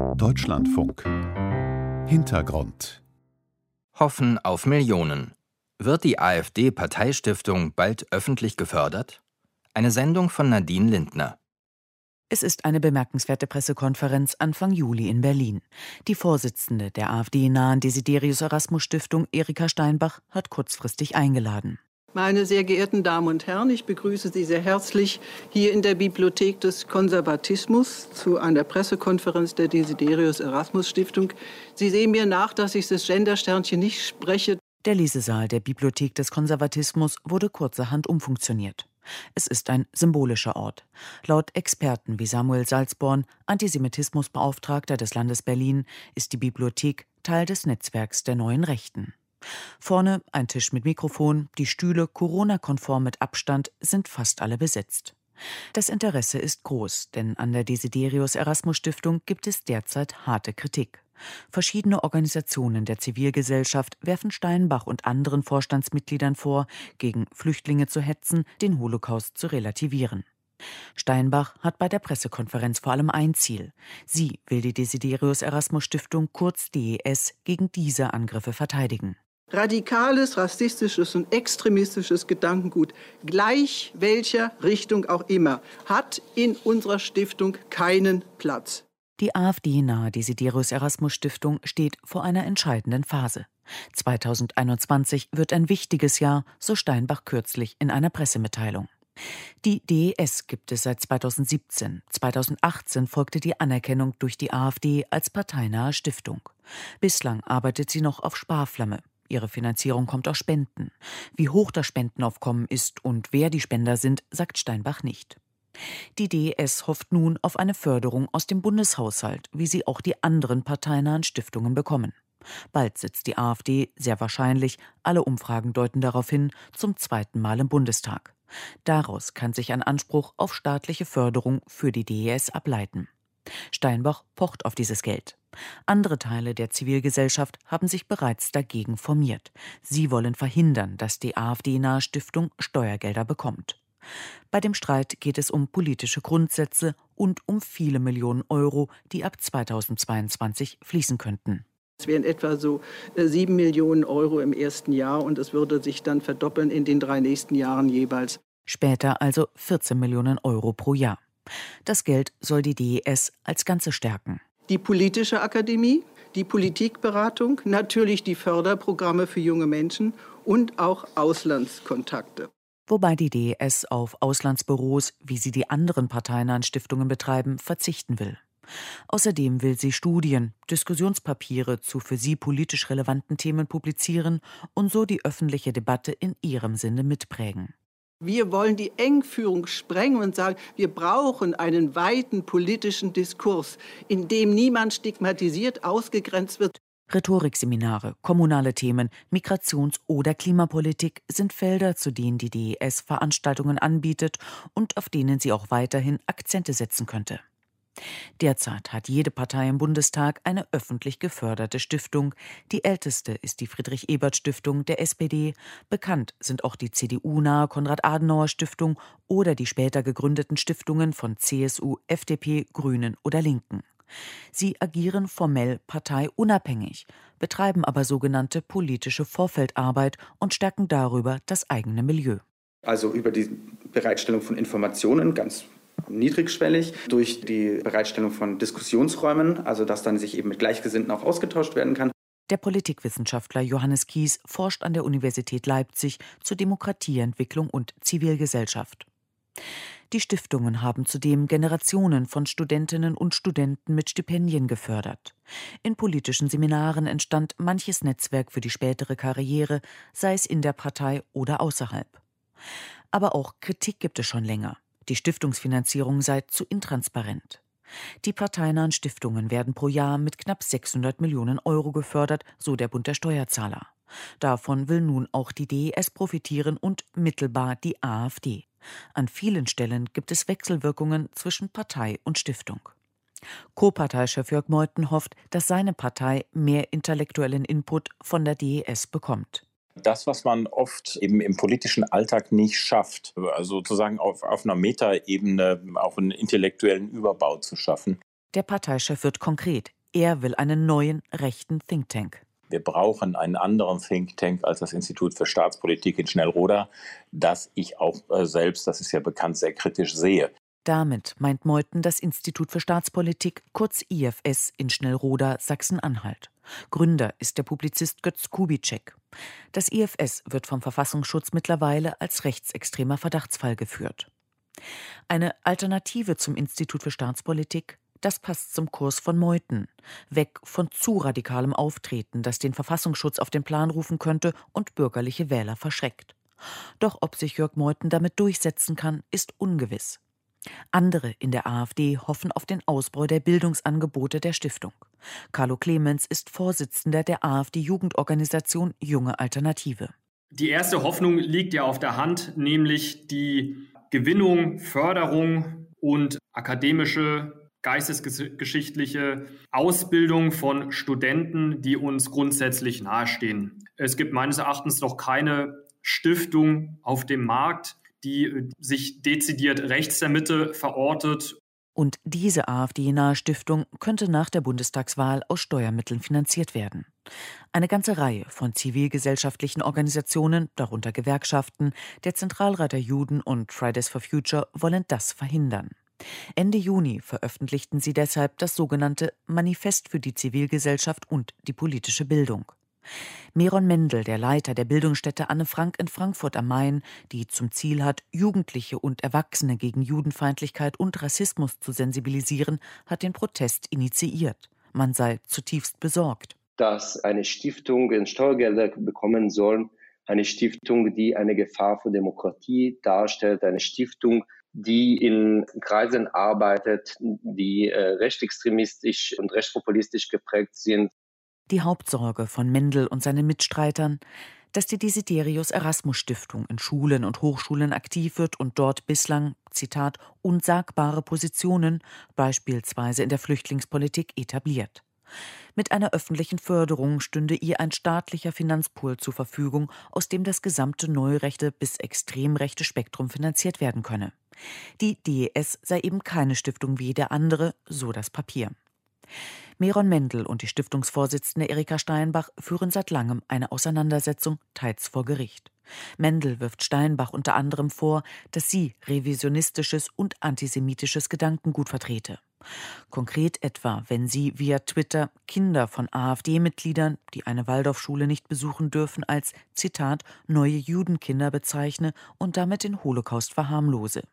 Deutschlandfunk Hintergrund Hoffen auf Millionen. Wird die AfD-Parteistiftung bald öffentlich gefördert? Eine Sendung von Nadine Lindner. Es ist eine bemerkenswerte Pressekonferenz Anfang Juli in Berlin. Die Vorsitzende der AfD-nahen Desiderius Erasmus Stiftung, Erika Steinbach, hat kurzfristig eingeladen. Meine sehr geehrten Damen und Herren, ich begrüße Sie sehr herzlich hier in der Bibliothek des Konservatismus zu einer Pressekonferenz der Desiderius Erasmus Stiftung. Sie sehen mir nach, dass ich das Gendersternchen nicht spreche. Der Lesesaal der Bibliothek des Konservatismus wurde kurzerhand umfunktioniert. Es ist ein symbolischer Ort. Laut Experten wie Samuel Salzborn, Antisemitismusbeauftragter des Landes Berlin, ist die Bibliothek Teil des Netzwerks der neuen Rechten. Vorne ein Tisch mit Mikrofon, die Stühle Corona-konform mit Abstand sind fast alle besetzt. Das Interesse ist groß, denn an der Desiderius Erasmus Stiftung gibt es derzeit harte Kritik. Verschiedene Organisationen der Zivilgesellschaft werfen Steinbach und anderen Vorstandsmitgliedern vor, gegen Flüchtlinge zu hetzen, den Holocaust zu relativieren. Steinbach hat bei der Pressekonferenz vor allem ein Ziel. Sie will die Desiderius Erasmus Stiftung kurz DES gegen diese Angriffe verteidigen. Radikales, rassistisches und extremistisches Gedankengut, gleich welcher Richtung auch immer, hat in unserer Stiftung keinen Platz. Die AfD-nahe Desiderius Erasmus Stiftung steht vor einer entscheidenden Phase. 2021 wird ein wichtiges Jahr, so Steinbach kürzlich in einer Pressemitteilung. Die DES gibt es seit 2017. 2018 folgte die Anerkennung durch die AfD als parteinahe Stiftung. Bislang arbeitet sie noch auf Sparflamme. Ihre Finanzierung kommt aus Spenden. Wie hoch das Spendenaufkommen ist und wer die Spender sind, sagt Steinbach nicht. Die DES hofft nun auf eine Förderung aus dem Bundeshaushalt, wie sie auch die anderen parteinahen Stiftungen bekommen. Bald sitzt die AfD, sehr wahrscheinlich, alle Umfragen deuten darauf hin, zum zweiten Mal im Bundestag. Daraus kann sich ein Anspruch auf staatliche Förderung für die DES ableiten. Steinbach pocht auf dieses Geld. Andere Teile der Zivilgesellschaft haben sich bereits dagegen formiert. Sie wollen verhindern, dass die AfD-nahe Stiftung Steuergelder bekommt. Bei dem Streit geht es um politische Grundsätze und um viele Millionen Euro, die ab 2022 fließen könnten. Es wären etwa so äh, sieben Millionen Euro im ersten Jahr und es würde sich dann verdoppeln in den drei nächsten Jahren jeweils. Später also 14 Millionen Euro pro Jahr. Das Geld soll die DES als Ganze stärken. Die politische Akademie, die Politikberatung, natürlich die Förderprogramme für junge Menschen und auch Auslandskontakte wobei die DES auf Auslandsbüros, wie sie die anderen parteinahen Stiftungen betreiben, verzichten will. Außerdem will sie Studien, Diskussionspapiere zu für sie politisch relevanten Themen publizieren und so die öffentliche Debatte in ihrem Sinne mitprägen. Wir wollen die Engführung sprengen und sagen, wir brauchen einen weiten politischen Diskurs, in dem niemand stigmatisiert, ausgegrenzt wird. Rhetorikseminare, kommunale Themen, Migrations- oder Klimapolitik sind Felder, zu denen die DES Veranstaltungen anbietet und auf denen sie auch weiterhin Akzente setzen könnte. Derzeit hat jede Partei im Bundestag eine öffentlich geförderte Stiftung. Die älteste ist die Friedrich-Ebert-Stiftung der SPD. Bekannt sind auch die CDU-nahe Konrad-Adenauer-Stiftung oder die später gegründeten Stiftungen von CSU, FDP, Grünen oder Linken. Sie agieren formell parteiunabhängig, betreiben aber sogenannte politische Vorfeldarbeit und stärken darüber das eigene Milieu. Also über die Bereitstellung von Informationen, ganz niedrigschwellig, durch die Bereitstellung von Diskussionsräumen, also dass dann sich eben mit Gleichgesinnten auch ausgetauscht werden kann. Der Politikwissenschaftler Johannes Kies forscht an der Universität Leipzig zur Demokratieentwicklung und Zivilgesellschaft. Die Stiftungen haben zudem Generationen von Studentinnen und Studenten mit Stipendien gefördert. In politischen Seminaren entstand manches Netzwerk für die spätere Karriere, sei es in der Partei oder außerhalb. Aber auch Kritik gibt es schon länger. Die Stiftungsfinanzierung sei zu intransparent. Die parteinahen Stiftungen werden pro Jahr mit knapp 600 Millionen Euro gefördert, so der Bund der Steuerzahler. Davon will nun auch die DES profitieren und mittelbar die AfD. An vielen Stellen gibt es Wechselwirkungen zwischen Partei und Stiftung. Co-Parteichef Jörg Meuthen hofft, dass seine Partei mehr intellektuellen Input von der DES bekommt. Das, was man oft eben im politischen Alltag nicht schafft, also sozusagen auf, auf einer Metaebene auch einen intellektuellen Überbau zu schaffen. Der Parteichef wird konkret. Er will einen neuen rechten Think Tank. Wir brauchen einen anderen Think Tank als das Institut für Staatspolitik in Schnellroda, das ich auch äh, selbst, das ist ja bekannt, sehr kritisch sehe. Damit meint Meuthen das Institut für Staatspolitik, kurz IFS in Schnellroda, Sachsen-Anhalt. Gründer ist der Publizist Götz Kubitschek. Das IFS wird vom Verfassungsschutz mittlerweile als rechtsextremer Verdachtsfall geführt. Eine Alternative zum Institut für Staatspolitik, das passt zum Kurs von Meuthen. Weg von zu radikalem Auftreten, das den Verfassungsschutz auf den Plan rufen könnte und bürgerliche Wähler verschreckt. Doch ob sich Jörg Meuthen damit durchsetzen kann, ist ungewiss. Andere in der AfD hoffen auf den Ausbau der Bildungsangebote der Stiftung. Carlo Clemens ist Vorsitzender der AfD-Jugendorganisation Junge Alternative. Die erste Hoffnung liegt ja auf der Hand, nämlich die Gewinnung, Förderung und akademische geistesgeschichtliche Ausbildung von Studenten, die uns grundsätzlich nahestehen. Es gibt meines Erachtens noch keine Stiftung auf dem Markt, die sich dezidiert rechts der Mitte verortet. Und diese AfD-nahe Stiftung könnte nach der Bundestagswahl aus Steuermitteln finanziert werden. Eine ganze Reihe von zivilgesellschaftlichen Organisationen, darunter Gewerkschaften, der Zentralrat der Juden und Fridays for Future, wollen das verhindern. Ende Juni veröffentlichten sie deshalb das sogenannte Manifest für die Zivilgesellschaft und die politische Bildung. Meron Mendel, der Leiter der Bildungsstätte Anne Frank in Frankfurt am Main, die zum Ziel hat, Jugendliche und Erwachsene gegen Judenfeindlichkeit und Rassismus zu sensibilisieren, hat den Protest initiiert. Man sei zutiefst besorgt. Dass eine Stiftung Steuergelder bekommen soll, eine Stiftung, die eine Gefahr für Demokratie darstellt, eine Stiftung, die in Kreisen arbeitet, die äh, rechtsextremistisch und rechtspopulistisch geprägt sind. Die Hauptsorge von Mendel und seinen Mitstreitern, dass die Desiderius Erasmus Stiftung in Schulen und Hochschulen aktiv wird und dort bislang, Zitat, unsagbare Positionen, beispielsweise in der Flüchtlingspolitik, etabliert. Mit einer öffentlichen Förderung stünde ihr ein staatlicher Finanzpool zur Verfügung, aus dem das gesamte neurechte bis extrem rechte Spektrum finanziert werden könne. Die DES sei eben keine Stiftung wie jede andere, so das Papier. Meron Mendel und die Stiftungsvorsitzende Erika Steinbach führen seit langem eine Auseinandersetzung, teils vor Gericht. Mendel wirft Steinbach unter anderem vor, dass sie revisionistisches und antisemitisches Gedankengut vertrete. Konkret etwa, wenn sie via Twitter Kinder von AfD-Mitgliedern, die eine Waldorfschule nicht besuchen dürfen, als Zitat neue Judenkinder bezeichne und damit den Holocaust verharmlose.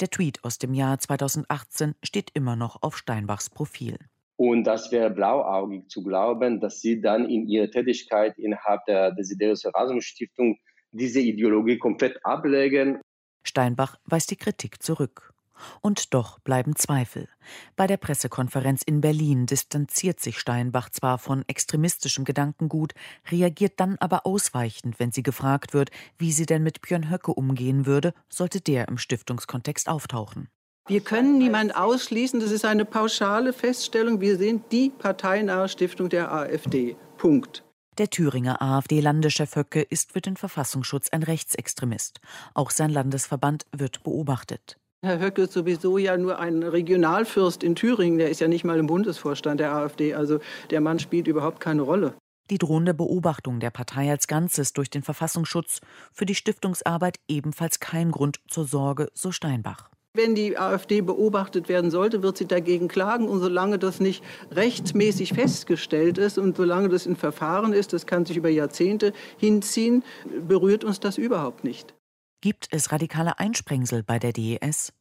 Der Tweet aus dem Jahr 2018 steht immer noch auf Steinbachs Profil. Und das wäre blauäugig zu glauben, dass sie dann in ihrer Tätigkeit innerhalb der Desiderius Erasmus Stiftung diese Ideologie komplett ablegen. Steinbach weist die Kritik zurück. Und doch bleiben Zweifel. Bei der Pressekonferenz in Berlin distanziert sich Steinbach zwar von extremistischem Gedankengut, reagiert dann aber ausweichend, wenn sie gefragt wird, wie sie denn mit Björn Höcke umgehen würde, sollte der im Stiftungskontext auftauchen. Wir können niemanden ausschließen, das ist eine pauschale Feststellung. Wir sind die parteinahe Stiftung der AfD. Punkt. Der Thüringer AfD-Landeschef Höcke ist für den Verfassungsschutz ein Rechtsextremist. Auch sein Landesverband wird beobachtet. Herr Höcke ist sowieso ja nur ein Regionalfürst in Thüringen. Der ist ja nicht mal im Bundesvorstand der AfD. Also der Mann spielt überhaupt keine Rolle. Die drohende Beobachtung der Partei als Ganzes durch den Verfassungsschutz für die Stiftungsarbeit ebenfalls kein Grund zur Sorge, so Steinbach. Wenn die AfD beobachtet werden sollte, wird sie dagegen klagen. Und solange das nicht rechtsmäßig festgestellt ist und solange das in Verfahren ist, das kann sich über Jahrzehnte hinziehen, berührt uns das überhaupt nicht. Gibt es radikale Einsprengsel bei der DES?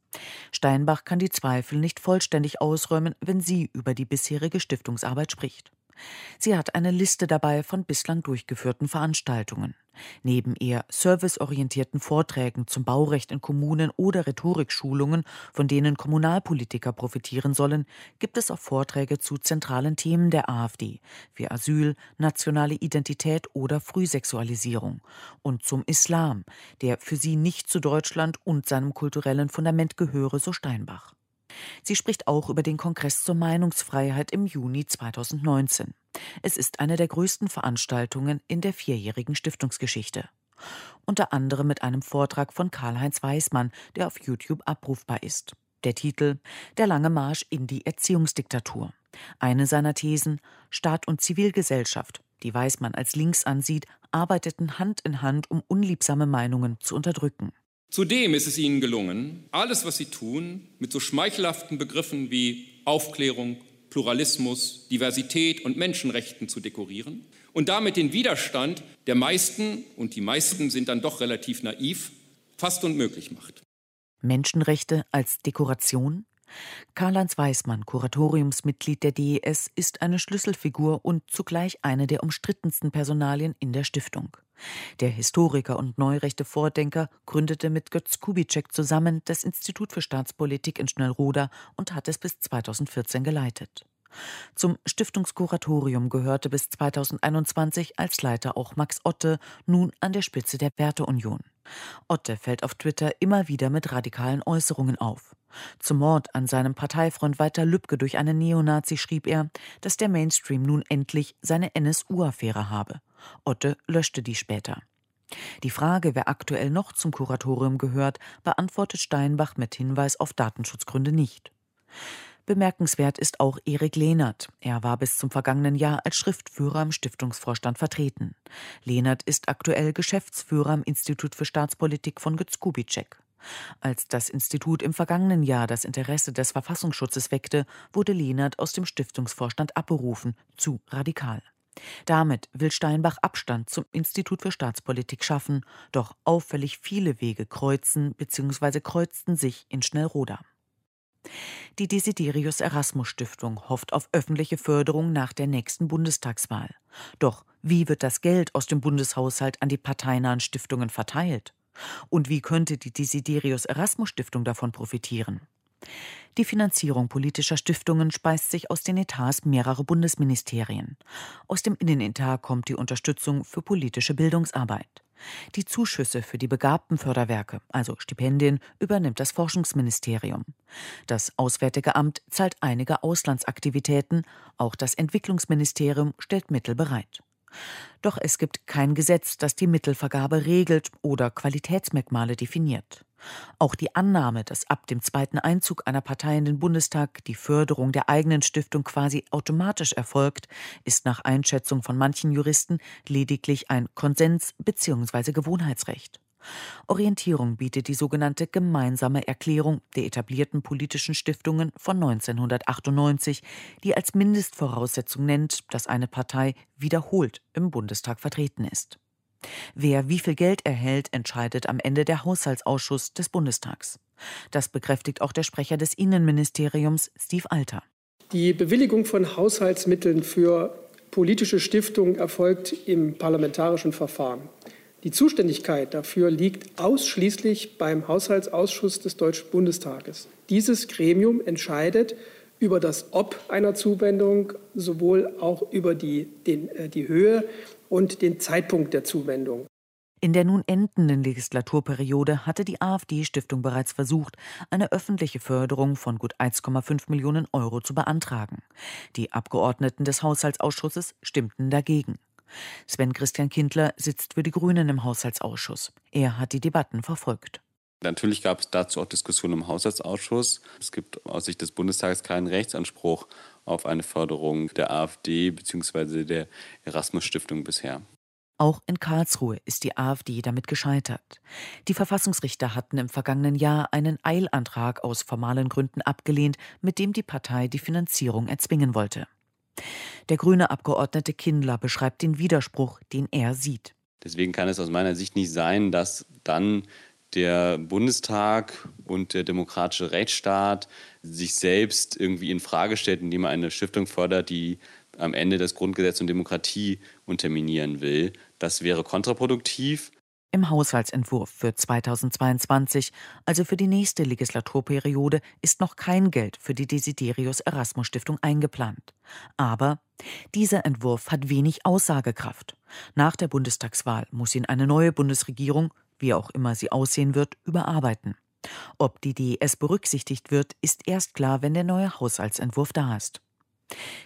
Steinbach kann die Zweifel nicht vollständig ausräumen, wenn sie über die bisherige Stiftungsarbeit spricht. Sie hat eine Liste dabei von bislang durchgeführten Veranstaltungen. Neben eher serviceorientierten Vorträgen zum Baurecht in Kommunen oder Rhetorikschulungen, von denen Kommunalpolitiker profitieren sollen, gibt es auch Vorträge zu zentralen Themen der AfD, wie Asyl, nationale Identität oder Frühsexualisierung, und zum Islam, der für sie nicht zu Deutschland und seinem kulturellen Fundament gehöre, so Steinbach. Sie spricht auch über den Kongress zur Meinungsfreiheit im Juni 2019. Es ist eine der größten Veranstaltungen in der vierjährigen Stiftungsgeschichte. Unter anderem mit einem Vortrag von Karl-Heinz Weismann, der auf YouTube abrufbar ist. Der Titel Der lange Marsch in die Erziehungsdiktatur. Eine seiner Thesen Staat und Zivilgesellschaft, die Weißmann als links ansieht, arbeiteten Hand in Hand, um unliebsame Meinungen zu unterdrücken. Zudem ist es ihnen gelungen, alles, was sie tun, mit so schmeichelhaften Begriffen wie Aufklärung, Pluralismus, Diversität und Menschenrechten zu dekorieren und damit den Widerstand der meisten, und die meisten sind dann doch relativ naiv, fast unmöglich macht. Menschenrechte als Dekoration? Karl-Heinz Weismann, Kuratoriumsmitglied der DES, ist eine Schlüsselfigur und zugleich eine der umstrittensten Personalien in der Stiftung. Der Historiker und neurechte Vordenker gründete mit Götz Kubitschek zusammen das Institut für Staatspolitik in Schnellroda und hat es bis 2014 geleitet. Zum Stiftungskuratorium gehörte bis 2021 als Leiter auch Max Otte, nun an der Spitze der Werteunion. Otte fällt auf Twitter immer wieder mit radikalen Äußerungen auf. Zum Mord an seinem Parteifreund Walter Lübcke durch einen Neonazi schrieb er, dass der Mainstream nun endlich seine NSU-Affäre habe. Otte löschte die später. Die Frage, wer aktuell noch zum Kuratorium gehört, beantwortet Steinbach mit Hinweis auf Datenschutzgründe nicht. Bemerkenswert ist auch Erik Lehnert. Er war bis zum vergangenen Jahr als Schriftführer im Stiftungsvorstand vertreten. Lehnert ist aktuell Geschäftsführer am Institut für Staatspolitik von Götz Kubitschek. Als das Institut im vergangenen Jahr das Interesse des Verfassungsschutzes weckte, wurde Lehnert aus dem Stiftungsvorstand abberufen, zu radikal. Damit will Steinbach Abstand zum Institut für Staatspolitik schaffen, doch auffällig viele Wege kreuzen bzw. kreuzten sich in Schnellroda. Die Desiderius Erasmus Stiftung hofft auf öffentliche Förderung nach der nächsten Bundestagswahl. Doch wie wird das Geld aus dem Bundeshaushalt an die parteinahen Stiftungen verteilt? Und wie könnte die Desiderius Erasmus Stiftung davon profitieren? Die Finanzierung politischer Stiftungen speist sich aus den Etats mehrerer Bundesministerien. Aus dem Innenetat kommt die Unterstützung für politische Bildungsarbeit. Die Zuschüsse für die begabten Förderwerke, also Stipendien, übernimmt das Forschungsministerium. Das Auswärtige Amt zahlt einige Auslandsaktivitäten, auch das Entwicklungsministerium stellt Mittel bereit. Doch es gibt kein Gesetz, das die Mittelvergabe regelt oder Qualitätsmerkmale definiert. Auch die Annahme, dass ab dem zweiten Einzug einer Partei in den Bundestag die Förderung der eigenen Stiftung quasi automatisch erfolgt, ist nach Einschätzung von manchen Juristen lediglich ein Konsens bzw. Gewohnheitsrecht. Orientierung bietet die sogenannte Gemeinsame Erklärung der etablierten politischen Stiftungen von 1998, die als Mindestvoraussetzung nennt, dass eine Partei wiederholt im Bundestag vertreten ist. Wer wie viel Geld erhält, entscheidet am Ende der Haushaltsausschuss des Bundestags. Das bekräftigt auch der Sprecher des Innenministeriums, Steve Alter. Die Bewilligung von Haushaltsmitteln für politische Stiftungen erfolgt im parlamentarischen Verfahren. Die Zuständigkeit dafür liegt ausschließlich beim Haushaltsausschuss des Deutschen Bundestages. Dieses Gremium entscheidet über das Ob einer Zuwendung, sowohl auch über die, den, äh, die Höhe und den Zeitpunkt der Zuwendung. In der nun endenden Legislaturperiode hatte die AfD-Stiftung bereits versucht, eine öffentliche Förderung von gut 1,5 Millionen Euro zu beantragen. Die Abgeordneten des Haushaltsausschusses stimmten dagegen. Sven Christian Kindler sitzt für die Grünen im Haushaltsausschuss. Er hat die Debatten verfolgt. Natürlich gab es dazu auch Diskussionen im Haushaltsausschuss. Es gibt aus Sicht des Bundestages keinen Rechtsanspruch auf eine Förderung der AfD bzw. der Erasmus-Stiftung bisher. Auch in Karlsruhe ist die AfD damit gescheitert. Die Verfassungsrichter hatten im vergangenen Jahr einen Eilantrag aus formalen Gründen abgelehnt, mit dem die Partei die Finanzierung erzwingen wollte. Der grüne Abgeordnete Kindler beschreibt den Widerspruch, den er sieht. Deswegen kann es aus meiner Sicht nicht sein, dass dann der Bundestag und der demokratische Rechtsstaat sich selbst irgendwie in Frage stellt, indem er eine Stiftung fördert, die am Ende das Grundgesetz und Demokratie unterminieren will. Das wäre kontraproduktiv. Im Haushaltsentwurf für 2022, also für die nächste Legislaturperiode, ist noch kein Geld für die Desiderius Erasmus Stiftung eingeplant. Aber dieser Entwurf hat wenig Aussagekraft. Nach der Bundestagswahl muss ihn eine neue Bundesregierung wie auch immer sie aussehen wird, überarbeiten. Ob die DES berücksichtigt wird, ist erst klar, wenn der neue Haushaltsentwurf da ist.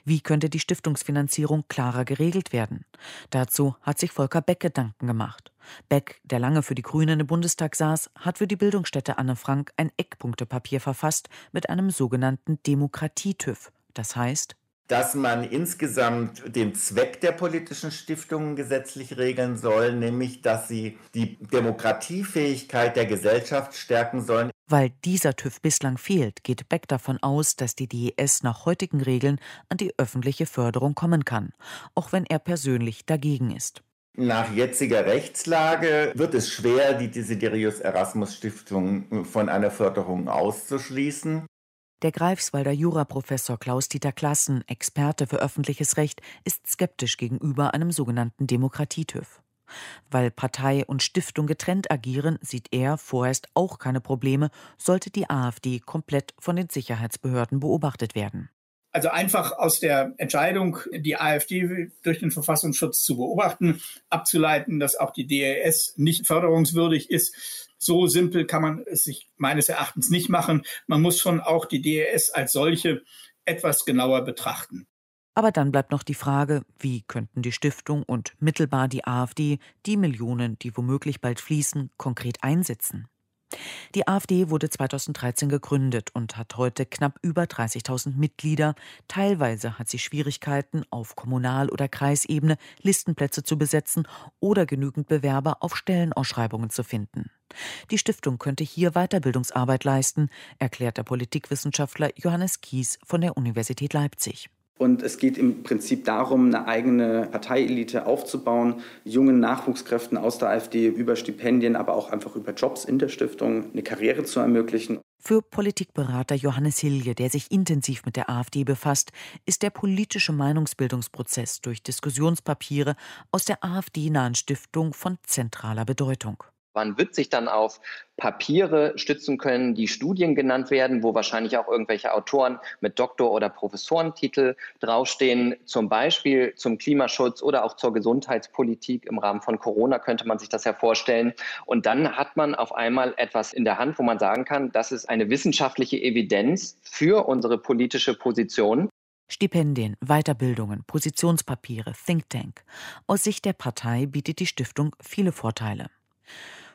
Wie könnte die Stiftungsfinanzierung klarer geregelt werden? Dazu hat sich Volker Beck Gedanken gemacht. Beck, der lange für die Grünen im Bundestag saß, hat für die Bildungsstätte Anne Frank ein Eckpunktepapier verfasst mit einem sogenannten Demokratie-TÜV. Das heißt, dass man insgesamt den Zweck der politischen Stiftungen gesetzlich regeln soll, nämlich dass sie die Demokratiefähigkeit der Gesellschaft stärken sollen. Weil dieser TÜV bislang fehlt, geht Beck davon aus, dass die DES nach heutigen Regeln an die öffentliche Förderung kommen kann, auch wenn er persönlich dagegen ist. Nach jetziger Rechtslage wird es schwer, die Desiderius Erasmus Stiftung von einer Förderung auszuschließen. Der Greifswalder Juraprofessor Klaus-Dieter Klassen, Experte für öffentliches Recht, ist skeptisch gegenüber einem sogenannten Demokratietüv. Weil Partei und Stiftung getrennt agieren, sieht er vorerst auch keine Probleme, sollte die AfD komplett von den Sicherheitsbehörden beobachtet werden. Also einfach aus der Entscheidung, die AfD durch den Verfassungsschutz zu beobachten, abzuleiten, dass auch die DRS nicht förderungswürdig ist, so simpel kann man es sich meines Erachtens nicht machen. Man muss schon auch die DRS als solche etwas genauer betrachten. Aber dann bleibt noch die Frage, wie könnten die Stiftung und mittelbar die AfD die Millionen, die womöglich bald fließen, konkret einsetzen? Die AfD wurde 2013 gegründet und hat heute knapp über 30.000 Mitglieder. Teilweise hat sie Schwierigkeiten, auf Kommunal- oder Kreisebene Listenplätze zu besetzen oder genügend Bewerber auf Stellenausschreibungen zu finden. Die Stiftung könnte hier Weiterbildungsarbeit leisten, erklärt der Politikwissenschaftler Johannes Kies von der Universität Leipzig. Und es geht im Prinzip darum, eine eigene Parteielite aufzubauen, jungen Nachwuchskräften aus der AfD über Stipendien, aber auch einfach über Jobs in der Stiftung eine Karriere zu ermöglichen. Für Politikberater Johannes Hilge, der sich intensiv mit der AfD befasst, ist der politische Meinungsbildungsprozess durch Diskussionspapiere aus der AfD-nahen Stiftung von zentraler Bedeutung. Man wird sich dann auf Papiere stützen können, die Studien genannt werden, wo wahrscheinlich auch irgendwelche Autoren mit Doktor- oder Professorentitel draufstehen, zum Beispiel zum Klimaschutz oder auch zur Gesundheitspolitik. Im Rahmen von Corona könnte man sich das ja vorstellen. Und dann hat man auf einmal etwas in der Hand, wo man sagen kann, das ist eine wissenschaftliche Evidenz für unsere politische Position. Stipendien, Weiterbildungen, Positionspapiere, Think Tank. Aus Sicht der Partei bietet die Stiftung viele Vorteile.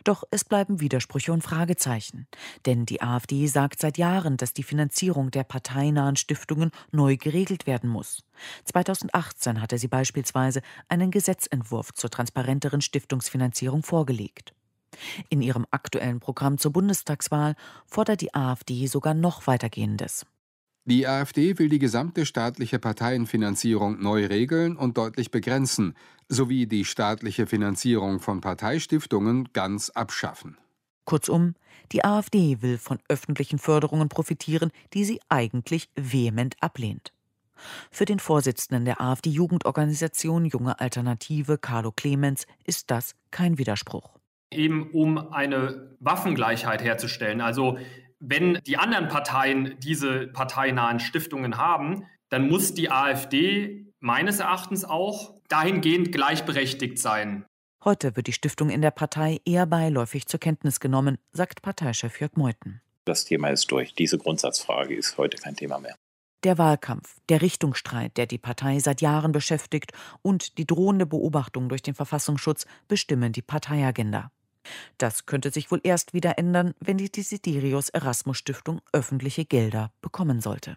Doch es bleiben Widersprüche und Fragezeichen. Denn die AfD sagt seit Jahren, dass die Finanzierung der parteinahen Stiftungen neu geregelt werden muss. 2018 hatte sie beispielsweise einen Gesetzentwurf zur transparenteren Stiftungsfinanzierung vorgelegt. In ihrem aktuellen Programm zur Bundestagswahl fordert die AfD sogar noch weitergehendes. Die AfD will die gesamte staatliche Parteienfinanzierung neu regeln und deutlich begrenzen, sowie die staatliche Finanzierung von Parteistiftungen ganz abschaffen. Kurzum, die AfD will von öffentlichen Förderungen profitieren, die sie eigentlich vehement ablehnt. Für den Vorsitzenden der AfD-Jugendorganisation Junge Alternative, Carlo Clemens, ist das kein Widerspruch. Eben um eine Waffengleichheit herzustellen. Also wenn die anderen Parteien diese parteinahen Stiftungen haben, dann muss die AfD meines Erachtens auch dahingehend gleichberechtigt sein. Heute wird die Stiftung in der Partei eher beiläufig zur Kenntnis genommen, sagt Parteichef Jörg Meuthen. Das Thema ist durch. Diese Grundsatzfrage ist heute kein Thema mehr. Der Wahlkampf, der Richtungsstreit, der die Partei seit Jahren beschäftigt, und die drohende Beobachtung durch den Verfassungsschutz bestimmen die Parteiagenda. Das könnte sich wohl erst wieder ändern, wenn die Desiderius Erasmus Stiftung öffentliche Gelder bekommen sollte.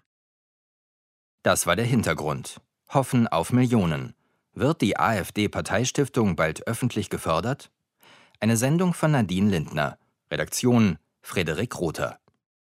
Das war der Hintergrund. Hoffen auf Millionen. Wird die AfD-Parteistiftung bald öffentlich gefördert? Eine Sendung von Nadine Lindner. Redaktion Frederik Rother.